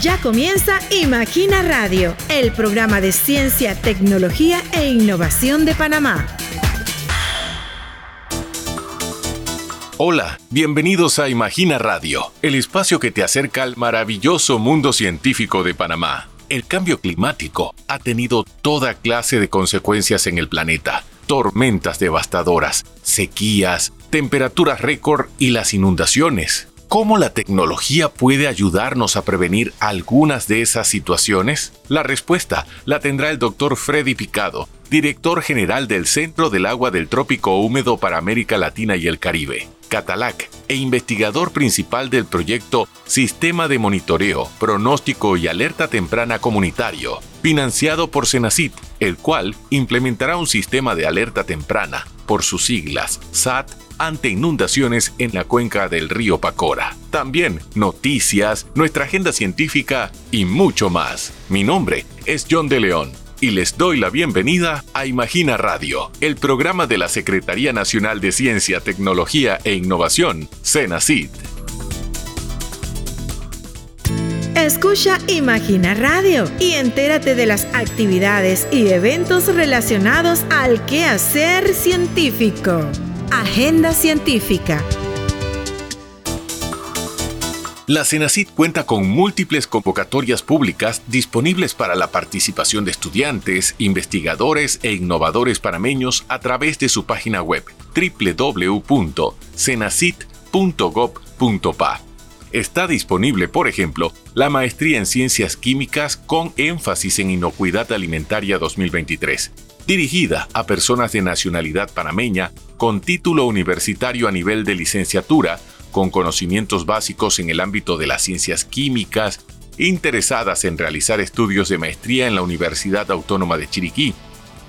Ya comienza Imagina Radio, el programa de ciencia, tecnología e innovación de Panamá. Hola, bienvenidos a Imagina Radio, el espacio que te acerca al maravilloso mundo científico de Panamá. El cambio climático ha tenido toda clase de consecuencias en el planeta. Tormentas devastadoras, sequías, temperaturas récord y las inundaciones. ¿Cómo la tecnología puede ayudarnos a prevenir algunas de esas situaciones? La respuesta la tendrá el doctor Freddy Picado, director general del Centro del Agua del Trópico Húmedo para América Latina y el Caribe, Catalac, e investigador principal del proyecto Sistema de Monitoreo, Pronóstico y Alerta Temprana Comunitario, financiado por Senacit, el cual implementará un sistema de alerta temprana, por sus siglas SAT, ante inundaciones en la cuenca del río Pacora. También noticias, nuestra agenda científica y mucho más. Mi nombre es John de León y les doy la bienvenida a Imagina Radio, el programa de la Secretaría Nacional de Ciencia, Tecnología e Innovación, CENACID. Escucha Imagina Radio y entérate de las actividades y eventos relacionados al quehacer científico. Agenda Científica. La CENACIT cuenta con múltiples convocatorias públicas disponibles para la participación de estudiantes, investigadores e innovadores panameños a través de su página web www.cenacit.gov.pa. Está disponible, por ejemplo, la maestría en ciencias químicas con énfasis en inocuidad alimentaria 2023 dirigida a personas de nacionalidad panameña con título universitario a nivel de licenciatura, con conocimientos básicos en el ámbito de las ciencias químicas, interesadas en realizar estudios de maestría en la Universidad Autónoma de Chiriquí.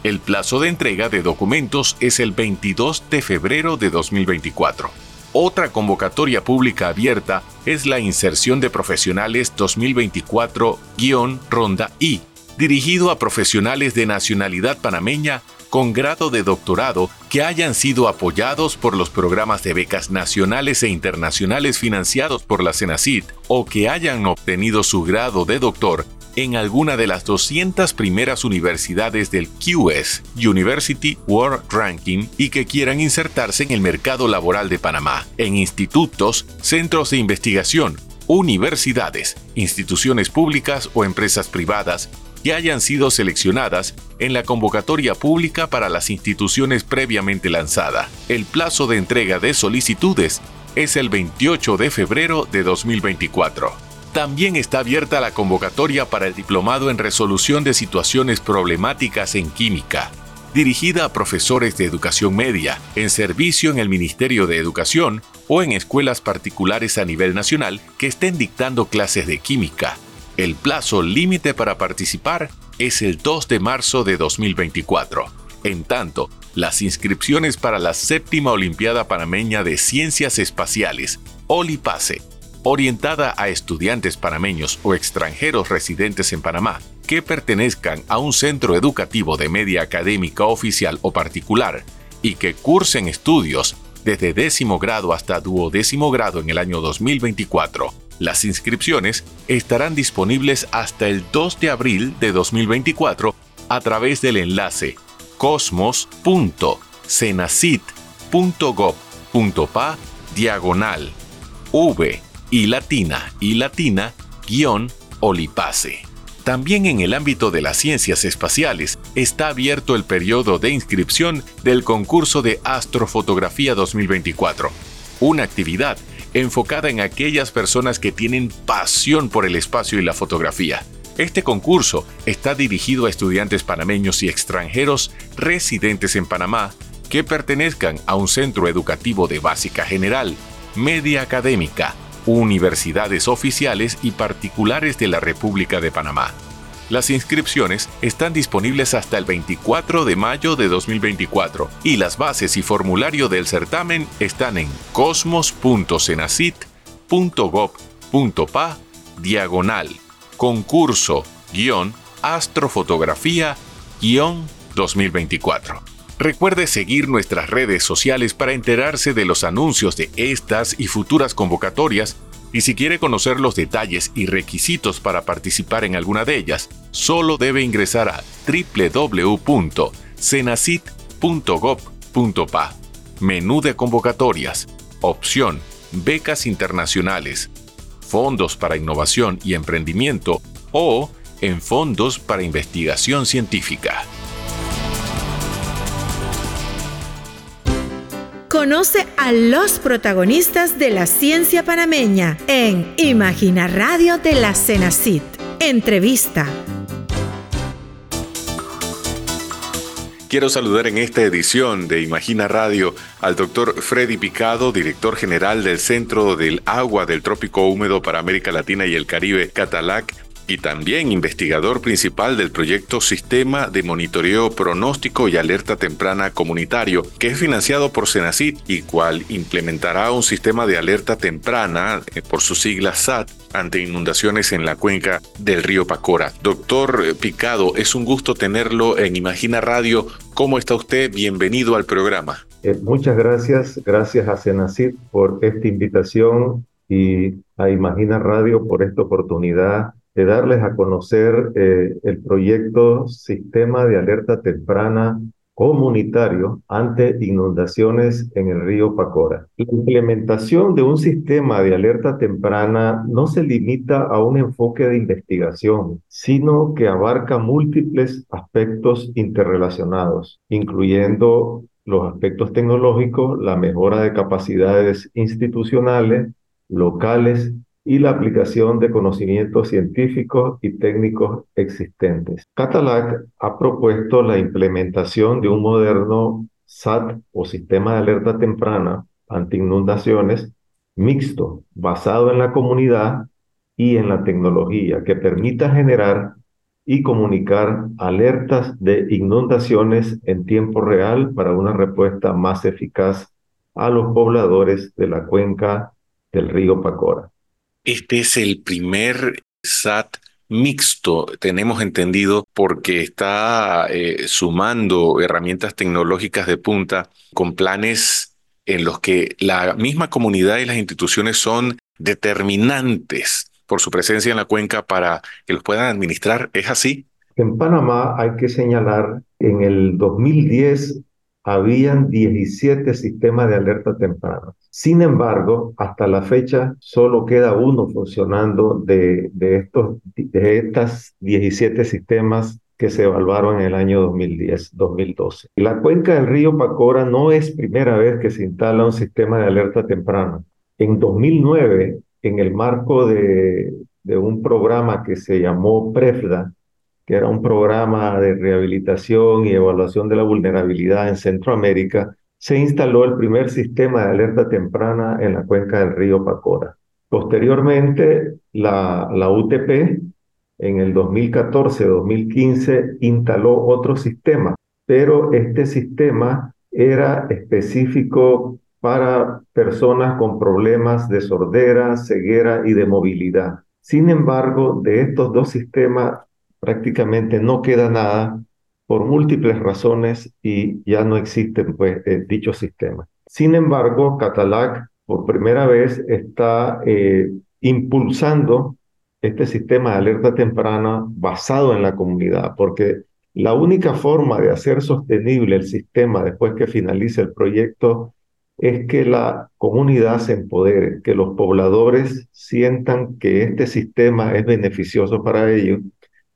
El plazo de entrega de documentos es el 22 de febrero de 2024. Otra convocatoria pública abierta es la Inserción de Profesionales 2024-Ronda I, dirigido a profesionales de nacionalidad panameña con grado de doctorado que hayan sido apoyados por los programas de becas nacionales e internacionales financiados por la CENACIT o que hayan obtenido su grado de doctor en alguna de las 200 primeras universidades del QS University World Ranking y que quieran insertarse en el mercado laboral de Panamá, en institutos, centros de investigación, universidades, instituciones públicas o empresas privadas que hayan sido seleccionadas en la convocatoria pública para las instituciones previamente lanzada. El plazo de entrega de solicitudes es el 28 de febrero de 2024. También está abierta la convocatoria para el Diplomado en Resolución de Situaciones Problemáticas en Química, dirigida a profesores de educación media, en servicio en el Ministerio de Educación o en escuelas particulares a nivel nacional que estén dictando clases de química el plazo límite para participar es el 2 de marzo de 2024. En tanto, las inscripciones para la séptima Olimpiada Panameña de Ciencias Espaciales, OLIPASE, orientada a estudiantes panameños o extranjeros residentes en Panamá que pertenezcan a un centro educativo de media académica oficial o particular y que cursen estudios desde décimo grado hasta duodécimo grado en el año 2024 las inscripciones estarán disponibles hasta el 2 de abril de 2024 a través del enlace cosmos.cenacit.gov.pa diagonal v y latina y latina guion olipase. También en el ámbito de las ciencias espaciales está abierto el periodo de inscripción del concurso de Astrofotografía 2024, una actividad enfocada en aquellas personas que tienen pasión por el espacio y la fotografía. Este concurso está dirigido a estudiantes panameños y extranjeros residentes en Panamá que pertenezcan a un centro educativo de básica general, media académica, universidades oficiales y particulares de la República de Panamá. Las inscripciones están disponibles hasta el 24 de mayo de 2024 y las bases y formulario del certamen están en cosmos.cenacit.gov.pa diagonal concurso astrofotografía guion 2024. Recuerde seguir nuestras redes sociales para enterarse de los anuncios de estas y futuras convocatorias Y si quiere conocer los detalles y requisitos para participar en alguna de ellas, solo debe ingresar a www.cenacit.gov.pa. Menú de convocatorias. Opción. Becas internacionales. Fondos para innovación y emprendimiento o en fondos para investigación científica. Conoce a los protagonistas de la ciencia panameña en Imagina Radio de la Cenacit. Entrevista. Quiero saludar en esta edición de Imagina Radio al doctor Freddy Picado, director general del Centro del Agua del Trópico Húmedo para América Latina y el Caribe, Catalac, y también investigador principal del proyecto Sistema de Monitoreo Pronóstico y Alerta Temprana Comunitario, que es financiado por Senacit y cual implementará un sistema de alerta temprana, eh, por su sigla SAT, ante inundaciones en la cuenca del río Pacora. Doctor Picado, es un gusto tenerlo en Imagina Radio. ¿Cómo está usted? Bienvenido al programa. Eh, muchas gracias, gracias a Senacit por esta invitación y a Imagina Radio por esta oportunidad de darles a conocer eh, el proyecto Sistema de Alerta Temprana comunitario ante inundaciones en el río Pacora. La implementación de un sistema de alerta temprana no se limita a un enfoque de investigación, sino que abarca múltiples aspectos interrelacionados, incluyendo los aspectos tecnológicos, la mejora de capacidades institucionales, locales y la aplicación de conocimientos científicos y técnicos existentes. Catalac ha propuesto la implementación de un moderno SAT o sistema de alerta temprana ante inundaciones mixto, basado en la comunidad y en la tecnología, que permita generar y comunicar alertas de inundaciones en tiempo real para una respuesta más eficaz a los pobladores de la cuenca del río Pacora. Este es el primer SAT mixto, tenemos entendido, porque está eh, sumando herramientas tecnológicas de punta con planes en los que la misma comunidad y las instituciones son determinantes por su presencia en la cuenca para que los puedan administrar. ¿Es así? En Panamá hay que señalar, en el 2010 habían 17 sistemas de alerta temprana. Sin embargo, hasta la fecha solo queda uno funcionando de, de, estos, de estas 17 sistemas que se evaluaron en el año 2010, 2012. La cuenca del río Pacora no es primera vez que se instala un sistema de alerta temprana. En 2009, en el marco de, de un programa que se llamó PREFDA, que era un programa de rehabilitación y evaluación de la vulnerabilidad en Centroamérica, se instaló el primer sistema de alerta temprana en la cuenca del río Pacora. Posteriormente, la, UTP en el 2014-2015 instaló otro sistema, pero este sistema era específico para personas con problemas de sordera, ceguera y de movilidad. Sin embargo, de estos dos sistemas prácticamente no queda nada por múltiples razones y ya no existen pues, eh, dichos sistemas. Sin embargo, Catalac por primera vez está eh, impulsando este sistema de alerta temprana basado en la comunidad, porque la única forma de hacer sostenible el sistema después que finalice el proyecto es que la comunidad se empodere, que los pobladores sientan que este sistema es beneficioso para ellos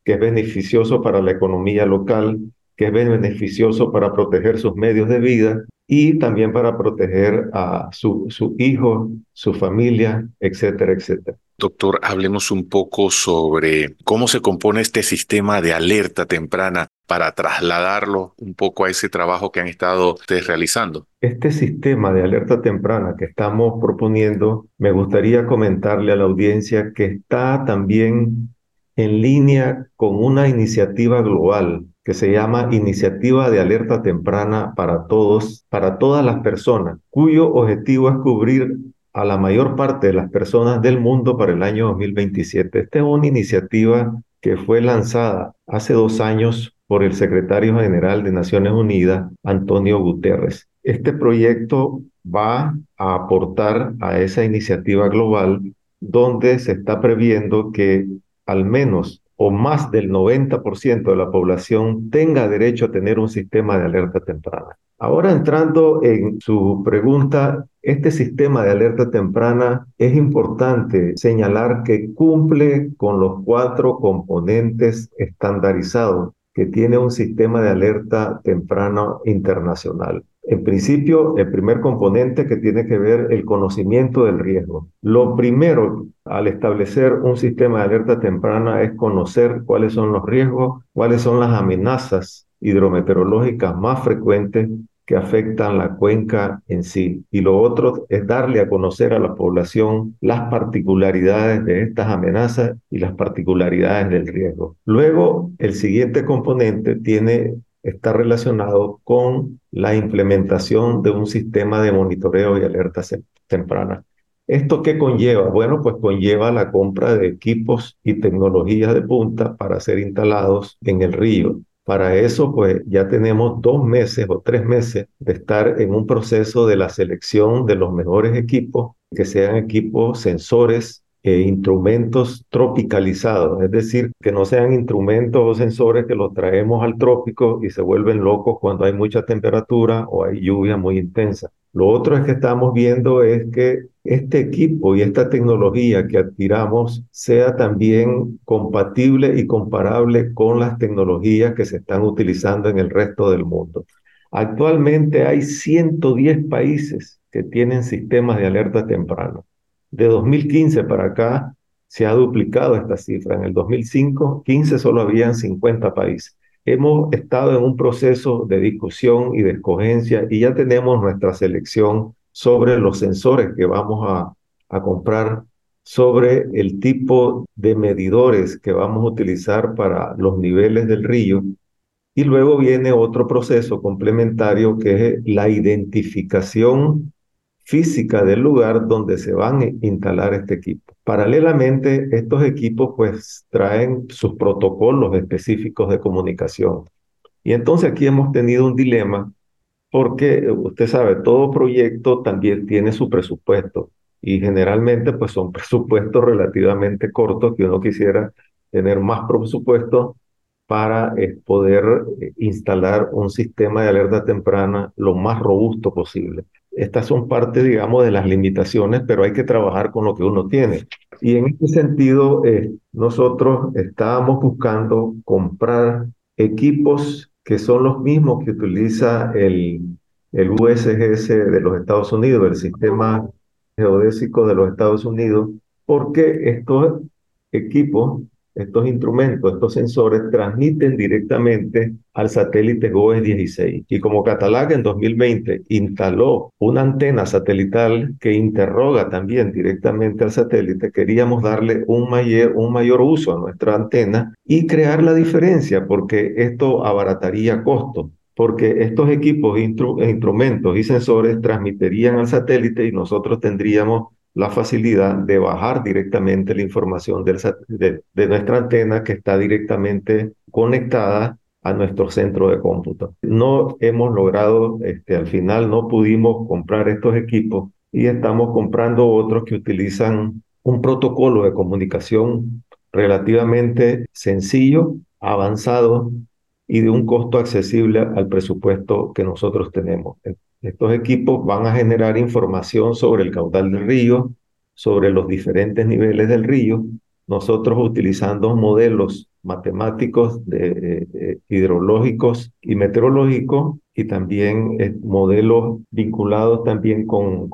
que es beneficioso para la economía local, que es beneficioso para proteger sus medios de vida y también para proteger a su, su hijo, su familia, etcétera, etcétera. Doctor, hablemos un poco sobre cómo se compone este sistema de alerta temprana para trasladarlo un poco a ese trabajo que han estado ustedes realizando. Este sistema de alerta temprana que estamos proponiendo, me gustaría comentarle a la audiencia que está también en línea con una iniciativa global que se llama Iniciativa de Alerta Temprana para Todos, para todas las personas, cuyo objetivo es cubrir a la mayor parte de las personas del mundo para el año 2027. Esta es una iniciativa que fue lanzada hace dos años por el secretario general de Naciones Unidas, Antonio Guterres. Este proyecto va a aportar a esa iniciativa global donde se está previendo que al menos o más del 90% de la población tenga derecho a tener un sistema de alerta temprana. Ahora entrando en su pregunta, este sistema de alerta temprana es importante señalar que cumple con los cuatro componentes estandarizados que tiene un sistema de alerta temprano internacional. En principio, el primer componente que tiene que ver el conocimiento del riesgo. Lo primero al establecer un sistema de alerta temprana es conocer cuáles son los riesgos, cuáles son las amenazas hidrometeorológicas más frecuentes que afectan la cuenca en sí. Y lo otro es darle a conocer a la población las particularidades de estas amenazas y las particularidades del riesgo. Luego, el siguiente componente tiene está relacionado con la implementación de un sistema de monitoreo y alerta temprana. ¿Esto qué conlleva? Bueno, pues conlleva la compra de equipos y tecnologías de punta para ser instalados en el río. Para eso, pues ya tenemos dos meses o tres meses de estar en un proceso de la selección de los mejores equipos, que sean equipos sensores e instrumentos tropicalizados, es decir, que no sean instrumentos o sensores que los traemos al trópico y se vuelven locos cuando hay mucha temperatura o hay lluvia muy intensa. Lo otro es que estamos viendo es que este equipo y esta tecnología que adquiramos sea también compatible y comparable con las tecnologías que se están utilizando en el resto del mundo. Actualmente hay 110 países que tienen sistemas de alerta temprana. De 2015 para acá se ha duplicado esta cifra. En el 2005, 15 solo habían 50 países. Hemos estado en un proceso de discusión y de escogencia y ya tenemos nuestra selección sobre los sensores que vamos a, a comprar, sobre el tipo de medidores que vamos a utilizar para los niveles del río. Y luego viene otro proceso complementario que es la identificación física del lugar donde se van a instalar este equipo. Paralelamente, estos equipos pues traen sus protocolos específicos de comunicación. Y entonces aquí hemos tenido un dilema porque usted sabe, todo proyecto también tiene su presupuesto y generalmente pues son presupuestos relativamente cortos que uno quisiera tener más presupuesto para eh, poder eh, instalar un sistema de alerta temprana lo más robusto posible. Estas son parte, digamos, de las limitaciones, pero hay que trabajar con lo que uno tiene. Y en este sentido, eh, nosotros estábamos buscando comprar equipos que son los mismos que utiliza el, el USGS de los Estados Unidos, el sistema geodésico de los Estados Unidos, porque estos equipos estos instrumentos, estos sensores, transmiten directamente al satélite GOES-16. Y como Catalag en 2020 instaló una antena satelital que interroga también directamente al satélite, queríamos darle un mayor, un mayor uso a nuestra antena y crear la diferencia, porque esto abarataría costos porque estos equipos, instrumentos y sensores transmitirían al satélite y nosotros tendríamos la facilidad de bajar directamente la información de, nuestra antena que está directamente conectada a nuestro centro de cómputo. No hemos logrado, este, al final no pudimos comprar estos equipos y estamos comprando otros que utilizan un protocolo de comunicación relativamente sencillo, avanzado y de un costo accesible al presupuesto que nosotros tenemos. Estos equipos van a generar información sobre el caudal del río, sobre los diferentes niveles del río, nosotros utilizando modelos matemáticos de, hidrológicos y meteorológicos y también eh, modelos vinculados también con,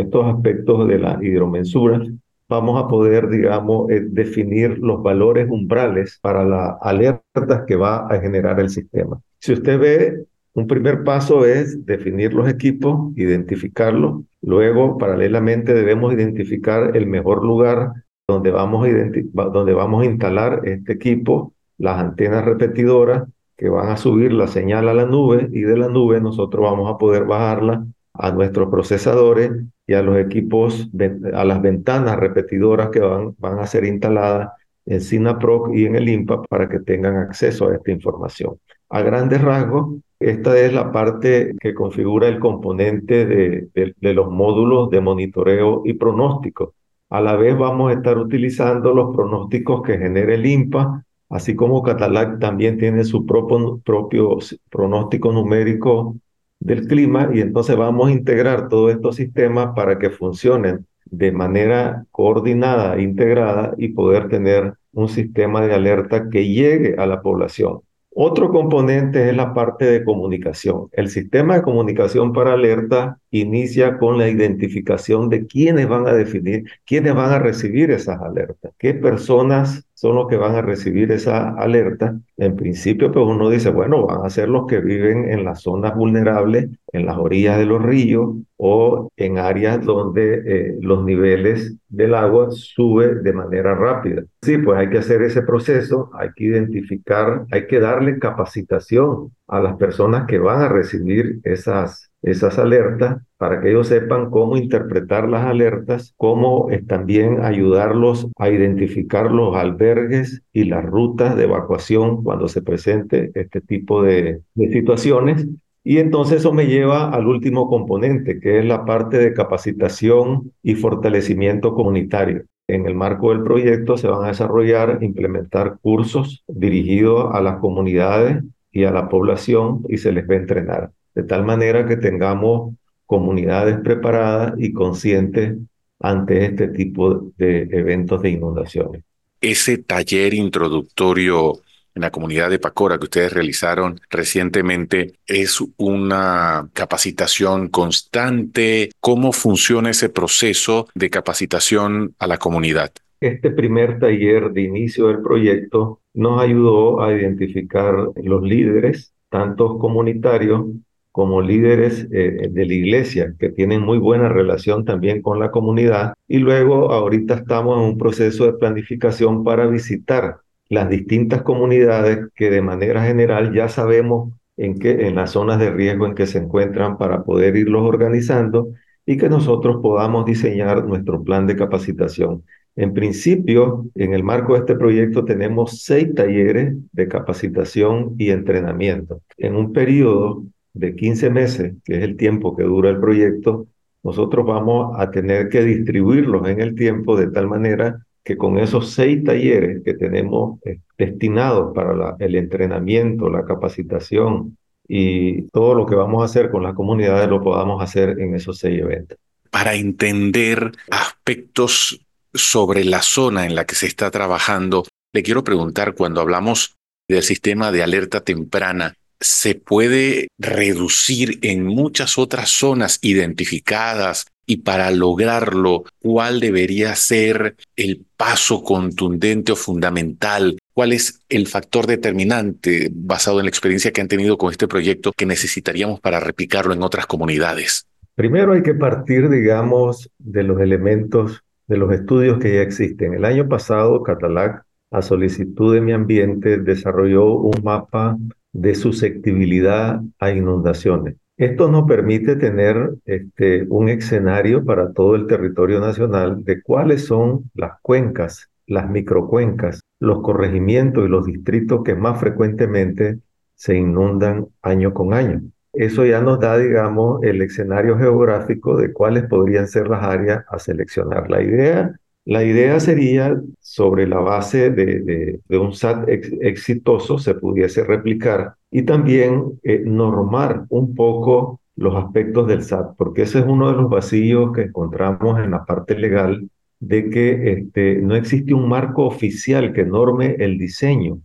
estos aspectos de la hidromensura, vamos a poder, digamos, eh, definir los valores umbrales para las alertas que va a generar el sistema. Si usted ve un primer paso es definir los equipos, identificarlos. Luego, paralelamente, debemos identificar el mejor lugar donde vamos a, donde vamos a instalar este equipo, las antenas repetidoras que van a subir la señal a la nube y de la nube nosotros vamos a poder bajarla a nuestros procesadores y a los equipos, a las ventanas repetidoras que van, van a ser instaladas en SINAPROC y en el IMPA para que tengan acceso a esta información. A grandes rasgos, esta es la parte que configura el componente de, los módulos de monitoreo y pronóstico. A la vez vamos a estar utilizando los pronósticos que genera el INPA, así como Catalac también tiene su propio, propio pronóstico numérico del clima y entonces vamos a integrar todos estos sistemas para que funcionen de manera coordinada, integrada y poder tener un sistema de alerta que llegue a la población. Otro componente es la parte de comunicación. El sistema de comunicación para alerta inicia con la identificación de quiénes van a definir, quiénes van a recibir esas alertas, qué personas son los que van a recibir esa alerta. En principio, pues uno dice, bueno, van a ser los que viven en las zonas vulnerables, en las orillas de los ríos o en áreas donde eh, los niveles del agua suben de manera rápida. Sí, pues hay que hacer ese proceso, hay que identificar, hay que darle capacitación a las personas que van a recibir esas esas alertas para que ellos sepan cómo interpretar las alertas, cómo también ayudarlos a identificar los albergues y las rutas de evacuación cuando se presente este tipo de, de situaciones. Y entonces eso me lleva al último componente, que es la parte de capacitación y fortalecimiento comunitario. En el marco del proyecto se van a desarrollar, implementar cursos dirigidos a las comunidades y a la población y se les va a entrenar de tal manera que tengamos comunidades preparadas y conscientes ante este tipo de eventos de inundaciones. Ese taller introductorio en la comunidad de Pacora que ustedes realizaron recientemente es una capacitación constante. ¿Cómo funciona ese proceso de capacitación a la comunidad? Este primer taller de inicio del proyecto nos ayudó a identificar los líderes, tanto comunitarios como líderes eh, de la iglesia, que tienen muy buena relación también con la comunidad. Y luego ahorita estamos en un proceso de planificación para visitar las distintas comunidades que de manera general ya sabemos en, qué, en las zonas de riesgo en que se encuentran para poder irlos organizando y que nosotros podamos diseñar nuestro plan de capacitación. En principio, en el marco de este proyecto tenemos seis talleres de capacitación y entrenamiento. En un periodo de 15 meses, que es el tiempo que dura el proyecto, nosotros vamos a tener que distribuirlos en el tiempo de tal manera que con esos seis talleres que tenemos eh, destinados para el entrenamiento, la capacitación y todo lo que vamos a hacer con las comunidades lo podamos hacer en esos seis eventos. Para entender aspectos sobre la zona en la que se está trabajando, le quiero preguntar, cuando hablamos del sistema de alerta temprana, se puede reducir en muchas otras zonas identificadas y para lograrlo, ¿cuál debería ser el paso contundente o fundamental? ¿Cuál es el factor determinante basado en la experiencia que han tenido con este proyecto que necesitaríamos para replicarlo en otras comunidades? Primero hay que partir, digamos, de los elementos de los estudios que ya existen. El año pasado, Catalac, a solicitud de mi ambiente, desarrolló un mapa de susceptibilidad a inundaciones. Esto nos permite tener este, un escenario para todo el territorio nacional de cuáles son las cuencas, las microcuencas, los corregimientos y los distritos que más frecuentemente se inundan año con año. Eso ya nos da, digamos, el escenario geográfico de cuáles podrían ser las áreas a seleccionar. La idea la idea sería, sobre la base de, un SAT exitoso, se pudiese replicar y también eh, normar un poco los aspectos del SAT, porque ese es uno de los vacíos que encontramos en la parte legal de que este, no existe un marco oficial que norme el diseño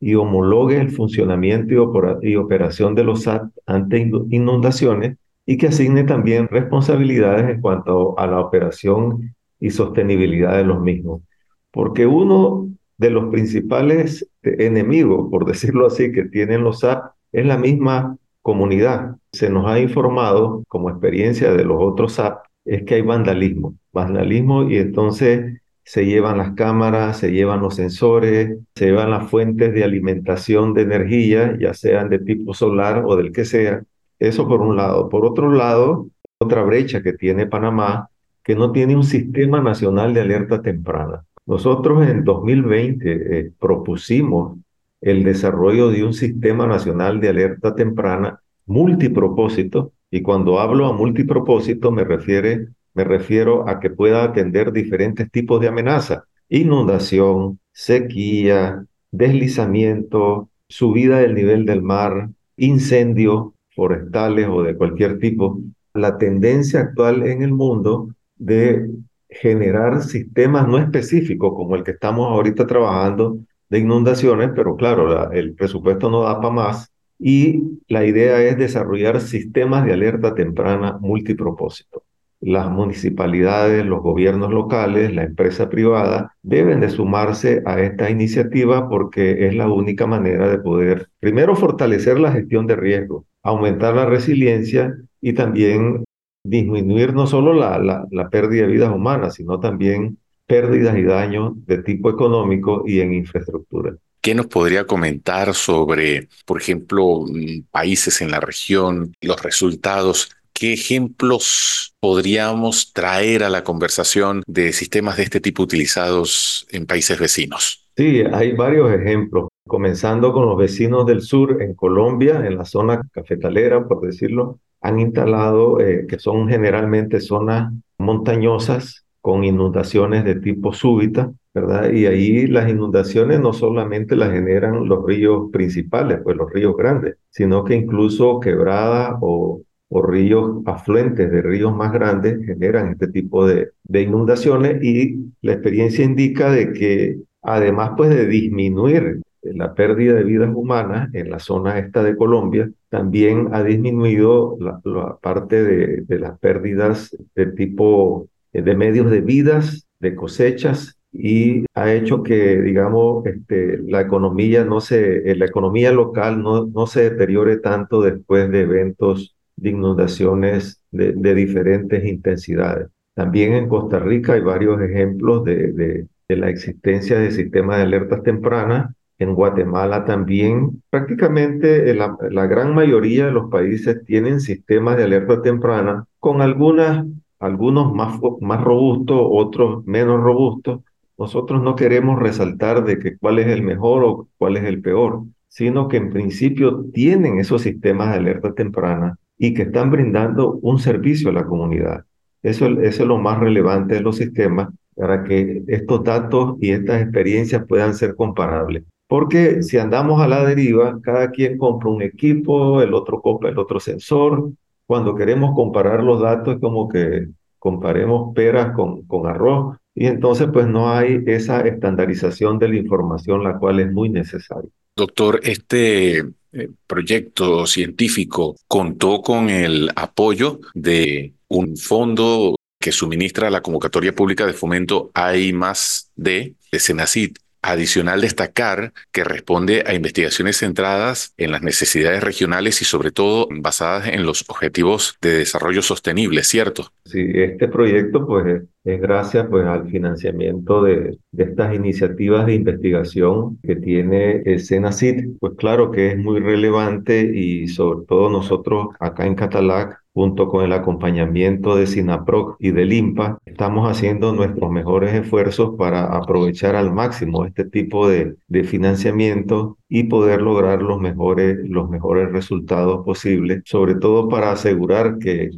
y homologue el funcionamiento y, operación de los SAT ante inundaciones y que asigne también responsabilidades en cuanto a la operación y sostenibilidad de los mismos. Porque uno de los principales enemigos, por decirlo así, que tienen los SAP es la misma comunidad. Se nos ha informado, como experiencia de los otros SAP, es que hay vandalismo. Vandalismo y entonces se llevan las cámaras, se llevan los sensores, se llevan las fuentes de alimentación de energía, ya sean de tipo solar o del que sea. Eso por un lado. Por otro lado, otra brecha que tiene Panamá que no tiene un sistema nacional de alerta temprana. Nosotros en 2020 eh, propusimos el desarrollo de un sistema nacional de alerta temprana multipropósito, y cuando hablo a multipropósito me, refiere, me refiero a que pueda atender diferentes tipos de amenazas, inundación, sequía, deslizamiento, subida del nivel del mar, incendios forestales o de cualquier tipo. La tendencia actual en el mundo de generar sistemas no específicos como el que estamos ahorita trabajando de inundaciones, pero claro, el presupuesto no da para más. Y la idea es desarrollar sistemas de alerta temprana multipropósito. Las municipalidades, los gobiernos locales, la empresa privada deben de sumarse a esta iniciativa porque es la única manera de poder, primero, fortalecer la gestión de riesgo, aumentar la resiliencia y también disminuir no solo la, la, la pérdida de vidas humanas, sino también pérdidas y daños de tipo económico y en infraestructura. ¿Qué nos podría comentar sobre, por ejemplo, mm, países en la región, los resultados? ¿Qué ejemplos podríamos traer a la conversación de sistemas de este tipo utilizados en países vecinos? Sí, hay varios ejemplos, comenzando con los vecinos del sur en Colombia, en la zona cafetalera, por decirlo, han instalado, eh, que son generalmente zonas montañosas con inundaciones de tipo súbita, ¿verdad? Y ahí las inundaciones no solamente las generan los ríos principales, pues los ríos grandes, sino que incluso quebradas o, ríos afluentes de ríos más grandes generan este tipo de, de inundaciones y la experiencia indica de que además pues de disminuir la pérdida de vidas humanas en la zona esta de Colombia, también ha disminuido la, parte de, de, las pérdidas de tipo eh, de medios de vidas, de cosechas y ha hecho que, digamos, este, la economía no se, eh, la economía local no, no se deteriore tanto después de eventos de inundaciones de, de diferentes intensidades. También en Costa Rica hay varios ejemplos de, de, de la existencia de sistemas de alertas tempranas en Guatemala también, prácticamente la, la, gran mayoría de los países tienen sistemas de alerta temprana con algunas, algunos más, más robustos, otros menos robustos. Nosotros no queremos resaltar de que cuál es el mejor o cuál es el peor, sino que en principio tienen esos sistemas de alerta temprana y que están brindando un servicio a la comunidad. Eso, eso es lo más relevante de los sistemas para que estos datos y estas experiencias puedan ser comparables. Porque si andamos a la deriva, cada quien compra un equipo, el otro compra el otro sensor. Cuando queremos comparar los datos es como que comparemos peras con, con arroz y entonces pues no hay esa estandarización de la información, la cual es muy necesaria. Doctor, este eh, proyecto científico contó con el apoyo de un fondo que suministra la convocatoria pública de fomento hay más de, de Senacit Adicional destacar que responde a investigaciones centradas en las necesidades regionales y sobre todo basadas en los objetivos de desarrollo sostenible, ¿cierto? Sí, este proyecto pues es gracias pues al financiamiento de, estas iniciativas de investigación que tiene el SENACIT, pues claro que es muy relevante y sobre todo nosotros acá en Catalac junto con el acompañamiento de SINAPROC y del IMPA, estamos haciendo nuestros mejores esfuerzos para aprovechar al máximo este tipo de, financiamiento y poder lograr los mejores, los mejores resultados posibles, sobre todo para asegurar que,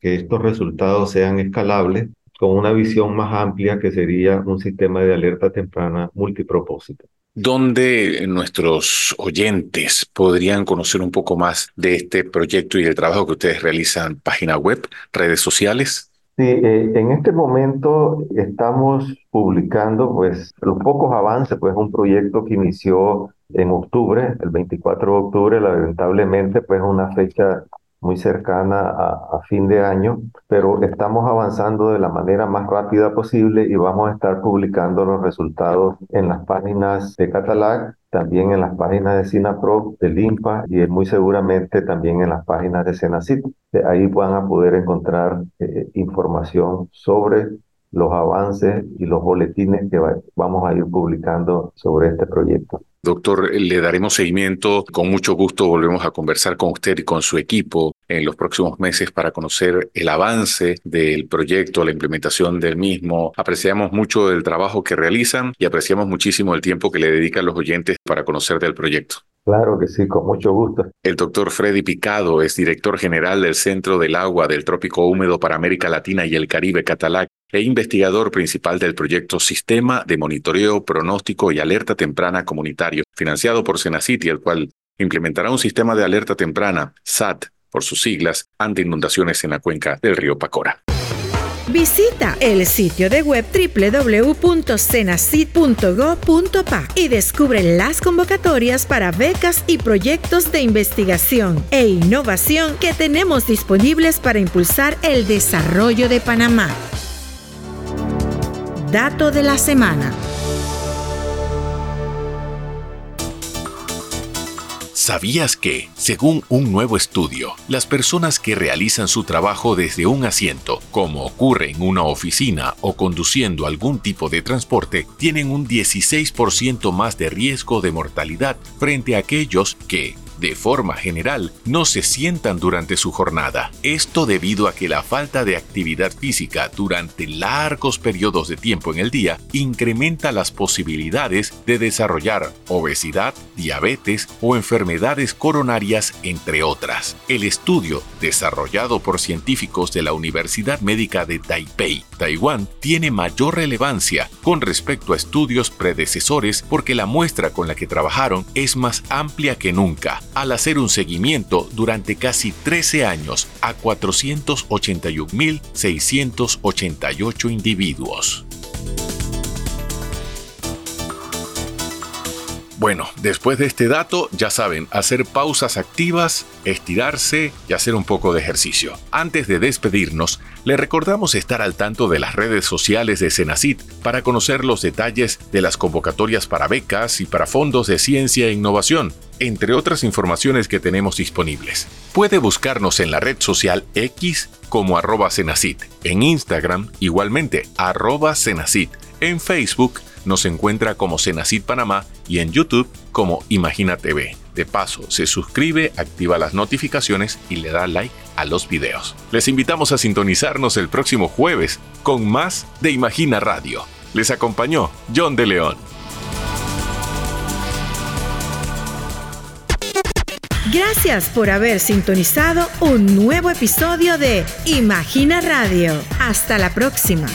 que estos resultados sean escalables con una visión más amplia que sería un sistema de alerta temprana multipropósito. ¿Dónde nuestros oyentes podrían conocer un poco más de este proyecto y del trabajo que ustedes realizan? ¿Página web, redes sociales? Sí, eh, en este momento estamos publicando pues los pocos avances, pues un proyecto que inició en octubre, el 24 de octubre, lamentablemente pues una fecha muy cercana a, fin de año, pero estamos avanzando de la manera más rápida posible y vamos a estar publicando los resultados en las páginas de Catalac, también en las páginas de SINAPRO, de LIMPA y muy seguramente también en las páginas de SENACIT. Ahí van a poder encontrar eh, información sobre los avances y los boletines que vamos a ir publicando sobre este proyecto. Doctor, le daremos seguimiento. Con mucho gusto volvemos a conversar con usted y con su equipo en los próximos meses para conocer el avance del proyecto, la implementación del mismo. Apreciamos mucho el trabajo que realizan y apreciamos muchísimo el tiempo que le dedican los oyentes para conocer del proyecto. Claro que sí, con mucho gusto. El doctor Freddy Picado es director general del Centro del Agua del Trópico Húmedo para América Latina y el Caribe Catalac e investigador principal del proyecto Sistema de Monitoreo, Pronóstico y Alerta Temprana Comunitario, financiado por Senacity, el cual implementará un sistema de alerta temprana, SAT, por sus siglas, ante inundaciones en la cuenca del río Pacora. Visita el sitio de web www.cenacit.go.pa y descubre las convocatorias para becas y proyectos de investigación e innovación que tenemos disponibles para impulsar el desarrollo de Panamá. Dato de la semana. ¿Sabías que, según un nuevo estudio, las personas que realizan su trabajo desde un asiento, como ocurre en una oficina o conduciendo algún tipo de transporte, tienen un 16% más de riesgo de mortalidad frente a aquellos que, de forma general, no se sientan durante su jornada. Esto debido a que la falta de actividad física durante largos periodos de tiempo en el día incrementa las posibilidades de desarrollar obesidad, diabetes o enfermedades coronarias, entre otras. El estudio, desarrollado por científicos de la Universidad Médica de Taipei, Taiwán, tiene mayor relevancia con respecto a estudios predecesores porque la muestra con la que trabajaron es más amplia que nunca al hacer un seguimiento durante casi 13 años a 481.688 individuos. Bueno, después de este dato, ya saben, hacer pausas activas, estirarse y hacer un poco de ejercicio. Antes de despedirnos, le recordamos estar al tanto de las redes sociales de Senacit para conocer los detalles de las convocatorias para becas y para fondos de ciencia e innovación, entre otras informaciones que tenemos disponibles. Puede buscarnos en la red social X como arroba Senacit, en Instagram igualmente arroba Senacit, en Facebook nos encuentra como Senacid Panamá y en YouTube como Imagina TV. De paso, se suscribe, activa las notificaciones y le da like a los videos. Les invitamos a sintonizarnos el próximo jueves con más de Imagina Radio. Les acompañó John de León. Gracias por haber sintonizado un nuevo episodio de Imagina Radio. Hasta la próxima.